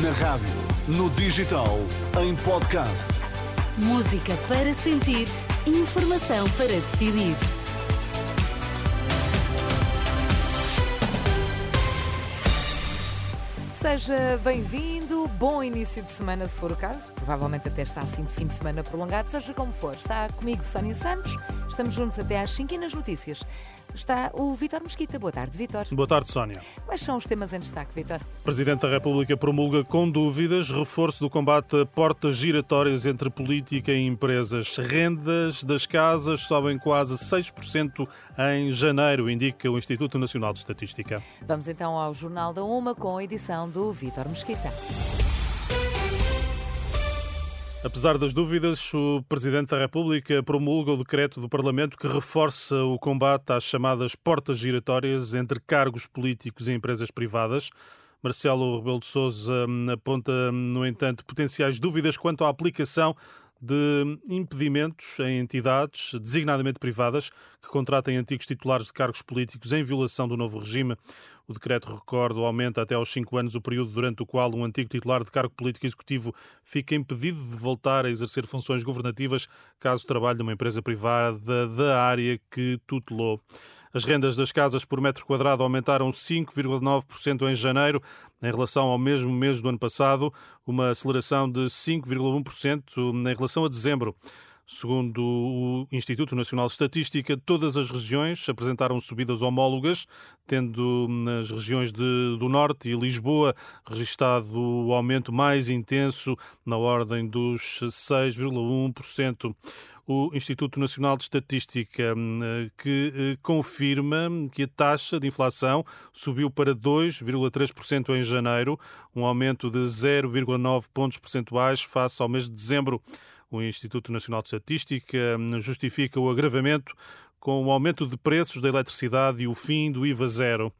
Na rádio, no digital, em podcast. Música para sentir, informação para decidir. Seja bem-vindo, bom início de semana se for o caso. Provavelmente até está assim de fim de semana prolongado, seja como for. Está comigo Sónia Santos, estamos juntos até às 5 e nas notícias está o Vítor Mesquita. Boa tarde, Vítor. Boa tarde, Sónia. Quais são os temas em destaque, Vítor? Presidente da República promulga com dúvidas reforço do combate a portas giratórias entre política e empresas. Rendas das casas sobem quase 6% em janeiro, indica o Instituto Nacional de Estatística. Vamos então ao Jornal da Uma com a edição do Vítor Mesquita. Apesar das dúvidas, o Presidente da República promulga o decreto do Parlamento que reforça o combate às chamadas portas giratórias entre cargos políticos e empresas privadas. Marcelo Rebelo de Sousa hum, aponta, no entanto, potenciais dúvidas quanto à aplicação de impedimentos em entidades, designadamente privadas, que contratem antigos titulares de cargos políticos em violação do novo regime. O decreto, recordo, aumenta até aos cinco anos o período durante o qual um antigo titular de cargo político executivo fica impedido de voltar a exercer funções governativas caso trabalhe numa empresa privada da área que tutelou. As rendas das casas por metro quadrado aumentaram 5,9% em janeiro em relação ao mesmo mês do ano passado, uma aceleração de 5,1% em relação a dezembro. Segundo o Instituto Nacional de Estatística, todas as regiões apresentaram subidas homólogas, tendo nas regiões de, do Norte e Lisboa registado o aumento mais intenso, na ordem dos 6,1% o Instituto Nacional de Estatística, que eh, confirma que a taxa de inflação subiu para 2,3% em janeiro, um aumento de 0,9 pontos percentuais face ao mês de dezembro. O Instituto Nacional de Estatística hum, justifica o agravamento com o aumento de preços da eletricidade e o fim do IVA zero.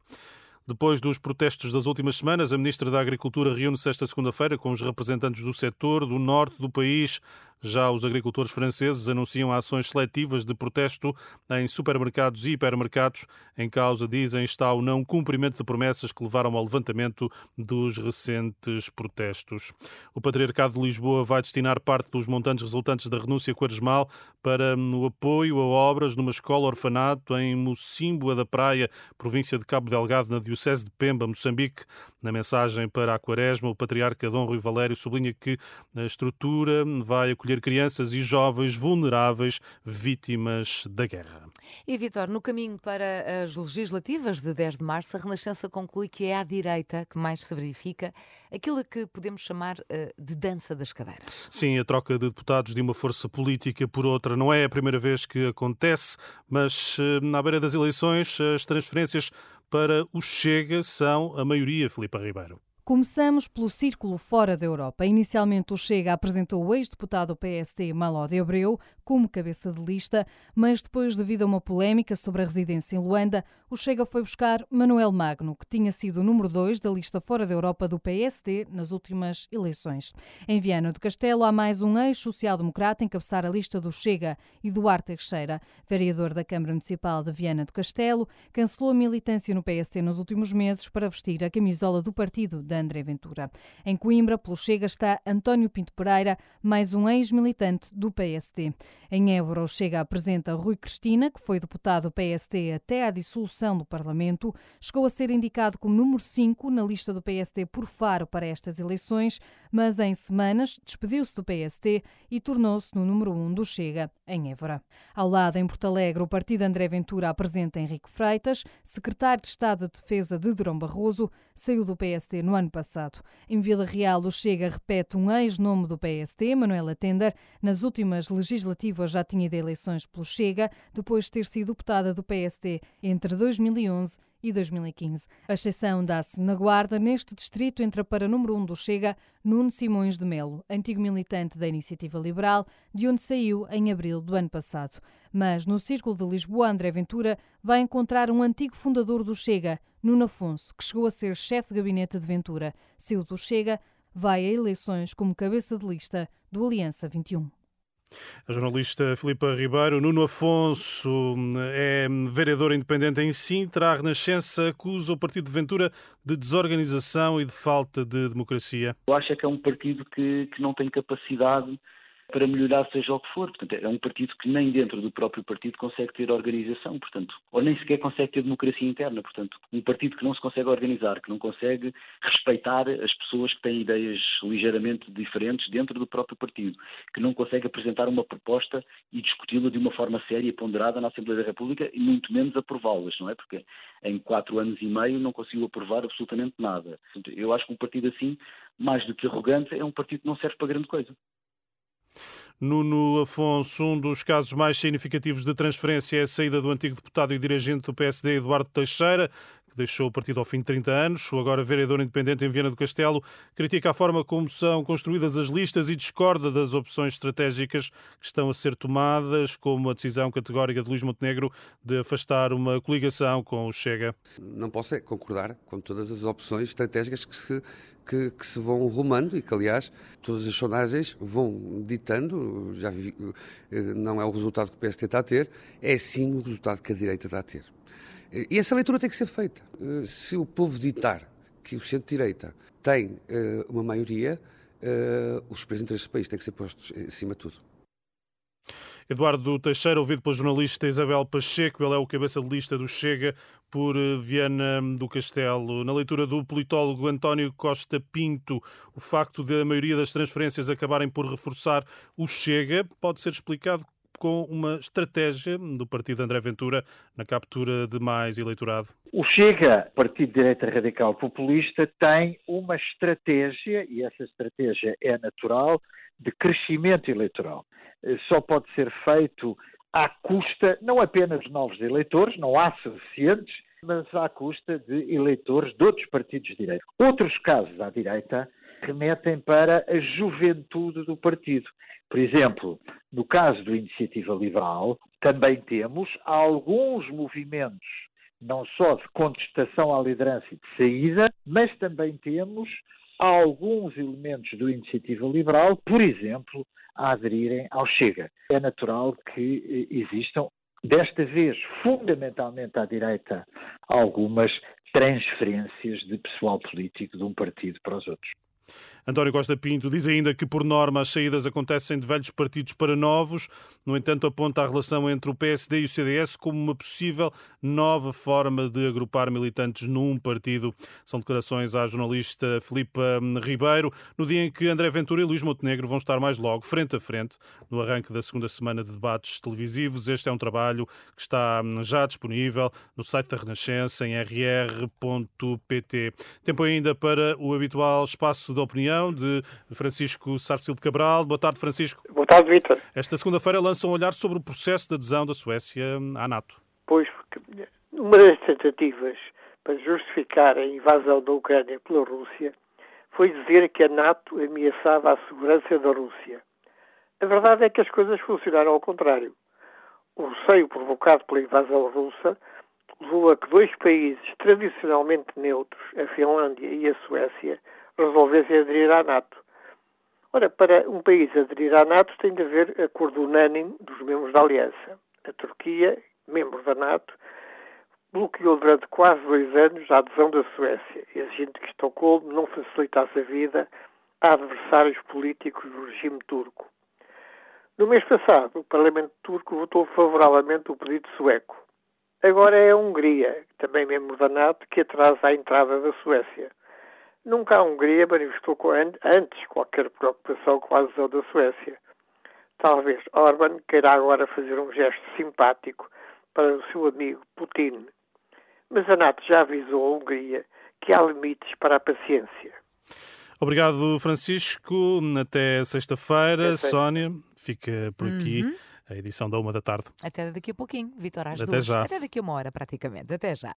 Depois dos protestos das últimas semanas, a Ministra da Agricultura reúne-se esta segunda-feira com os representantes do setor do norte do país já os agricultores franceses anunciam ações seletivas de protesto em supermercados e hipermercados. Em causa, dizem, está o não cumprimento de promessas que levaram ao levantamento dos recentes protestos. O Patriarcado de Lisboa vai destinar parte dos montantes resultantes da renúncia quaresmal para o apoio a obras numa escola orfanato em Mocimboa da Praia, província de Cabo Delgado, na Diocese de Pemba, Moçambique. Na mensagem para a Quaresma, o Patriarca Dom Rui Valério sublinha que a estrutura vai acolher acolher crianças e jovens vulneráveis vítimas da guerra. E, Vitor, no caminho para as legislativas de 10 de março, a Renascença conclui que é à direita que mais se verifica aquilo que podemos chamar uh, de dança das cadeiras. Sim, a troca de deputados de uma força política por outra não é a primeira vez que acontece, mas na beira das eleições, as transferências para o Chega são a maioria, Filipe Ribeiro. Começamos pelo círculo fora da Europa. Inicialmente o Chega apresentou o ex-deputado PST Maló de Abreu como cabeça de lista, mas depois, devido a uma polémica sobre a residência em Luanda, o Chega foi buscar Manuel Magno, que tinha sido o número 2 da lista fora da Europa do PST nas últimas eleições. Em Viana do Castelo há mais um ex-social-democrata encabeçar a lista do Chega, Eduardo Teixeira, vereador da Câmara Municipal de Viana do Castelo, cancelou a militância no PST nos últimos meses para vestir a camisola do partido de André Ventura. Em Coimbra, pelo Chega, está António Pinto Pereira, mais um ex-militante do PST. Em Évora, o Chega apresenta Rui Cristina, que foi deputado do PST até à dissolução do Parlamento. Chegou a ser indicado como número 5 na lista do PST por Faro para estas eleições, mas em semanas despediu-se do PST e tornou-se no número 1 do Chega, em Évora. Ao lado, em Porto Alegre, o partido André Ventura apresenta Henrique Freitas, secretário de Estado de Defesa de Durão Barroso, saiu do PST no ano ano passado. Em Vila Real, o Chega repete um ex-nome do PST, Manuela Tender. Nas últimas legislativas já tinha ido eleições pelo Chega, depois de ter sido deputada do PST entre 2011 e 2015. A exceção dá-se na Guarda, neste distrito entra para número 1 um do Chega Nuno Simões de Melo, antigo militante da Iniciativa Liberal, de onde saiu em abril do ano passado. Mas no Círculo de Lisboa, André Ventura vai encontrar um antigo fundador do Chega, Nuno Afonso, que chegou a ser chefe de gabinete de Ventura. Saiu do Chega, vai a eleições como cabeça de lista do Aliança 21. A jornalista Filipa Ribeiro, Nuno Afonso é vereador independente em Sintra. A Renascença acusa o Partido de Ventura de desorganização e de falta de democracia. Eu acho que é um partido que, que não tem capacidade para melhorar seja o que for. Portanto, é um partido que nem dentro do próprio partido consegue ter organização, portanto, ou nem sequer consegue ter democracia interna. Portanto, um partido que não se consegue organizar, que não consegue respeitar as pessoas que têm ideias ligeiramente diferentes dentro do próprio partido, que não consegue apresentar uma proposta e discuti-la de uma forma séria e ponderada na Assembleia da República e muito menos aprová-las, não é? Porque em quatro anos e meio não conseguiu aprovar absolutamente nada. Eu acho que um partido assim, mais do que arrogante, é um partido que não serve para grande coisa. Nuno Afonso, um dos casos mais significativos de transferência é a saída do antigo deputado e dirigente do PSD, Eduardo Teixeira, que deixou o partido ao fim de 30 anos. O agora vereador independente em Viana do Castelo critica a forma como são construídas as listas e discorda das opções estratégicas que estão a ser tomadas, como a decisão categórica de Luís Montenegro de afastar uma coligação com o Chega. Não posso é concordar com todas as opções estratégicas que se, que, que se vão rumando e que, aliás, todas as sondagens vão ditando, já vi, eh, não é o resultado que o PST está a ter, é sim o resultado que a direita está a ter. E essa leitura tem que ser feita. Eh, se o povo ditar que o centro-direita tem eh, uma maioria, eh, os representantes do país têm que ser postos em cima de tudo. Eduardo Teixeira, ouvido pela jornalista Isabel Pacheco, ele é o cabeça de lista do Chega por Viana do Castelo. Na leitura do politólogo António Costa Pinto, o facto de a maioria das transferências acabarem por reforçar o Chega pode ser explicado com uma estratégia do partido André Ventura na captura de mais eleitorado? O Chega, Partido de Direita Radical Populista, tem uma estratégia, e essa estratégia é natural, de crescimento eleitoral. Eh, só pode ser feito à custa, não apenas de novos eleitores, não há suficientes, mas à custa de eleitores de outros partidos de direita. Outros casos à direita remetem para a juventude do partido. Por exemplo, no caso do Iniciativa Liberal, também temos alguns movimentos, não só de contestação à liderança e de saída, mas também temos alguns elementos do Iniciativa Liberal, por exemplo, a aderirem ao Chega. É natural que eh, existam, desta vez, fundamentalmente à direita, algumas transferências de pessoal político de um partido para os outros. António Costa Pinto diz ainda que, por norma, as saídas acontecem de velhos partidos para novos. No entanto, aponta a relação entre o PSD e o CDS como uma possível nova forma de agrupar militantes num partido. São declarações à jornalista Filipa Ribeiro, no dia em que André Ventura e Luís Montenegro vão estar mais logo, frente a frente, no arranque da segunda semana de debates televisivos. Este é um trabalho que está já disponível no site da Renascença, em rr.pt. Tempo ainda para o habitual espaço de opinião de Francisco Sarcil de Cabral. Boa tarde, Francisco. Boa tarde, Vitor. Esta segunda-feira lança um olhar sobre o processo de adesão da Suécia à NATO. Pois, uma das tentativas para justificar a invasão da Ucrânia pela Rússia foi dizer que a NATO ameaçava a segurança da Rússia. A verdade é que as coisas funcionaram ao contrário. O receio provocado pela invasão russa levou a que dois países tradicionalmente neutros, a Finlândia e a Suécia, resolvessem aderir à NATO. Ora, para um país aderir à NATO tem de haver acordo unânime dos membros da aliança. A Turquia, membro da NATO, bloqueou durante quase dois anos a adesão da Suécia, exigindo que Estocolmo não facilitasse a vida a adversários políticos do regime turco. No mês passado, o Parlamento turco votou favoravelmente o pedido sueco. Agora é a Hungria, também membro da NATO, que atrasa a entrada da Suécia. Nunca a Hungria manifestou antes qualquer preocupação com a adesão da Suécia. Talvez Orban queira agora fazer um gesto simpático para o seu amigo Putin. Mas a NATO já avisou a Hungria que há limites para a paciência. Obrigado, Francisco. Até sexta-feira. Sónia, fica por aqui uhum. a edição da uma da tarde. Até daqui a pouquinho, Vitor, às Até duas. já. Até daqui a uma hora, praticamente. Até já.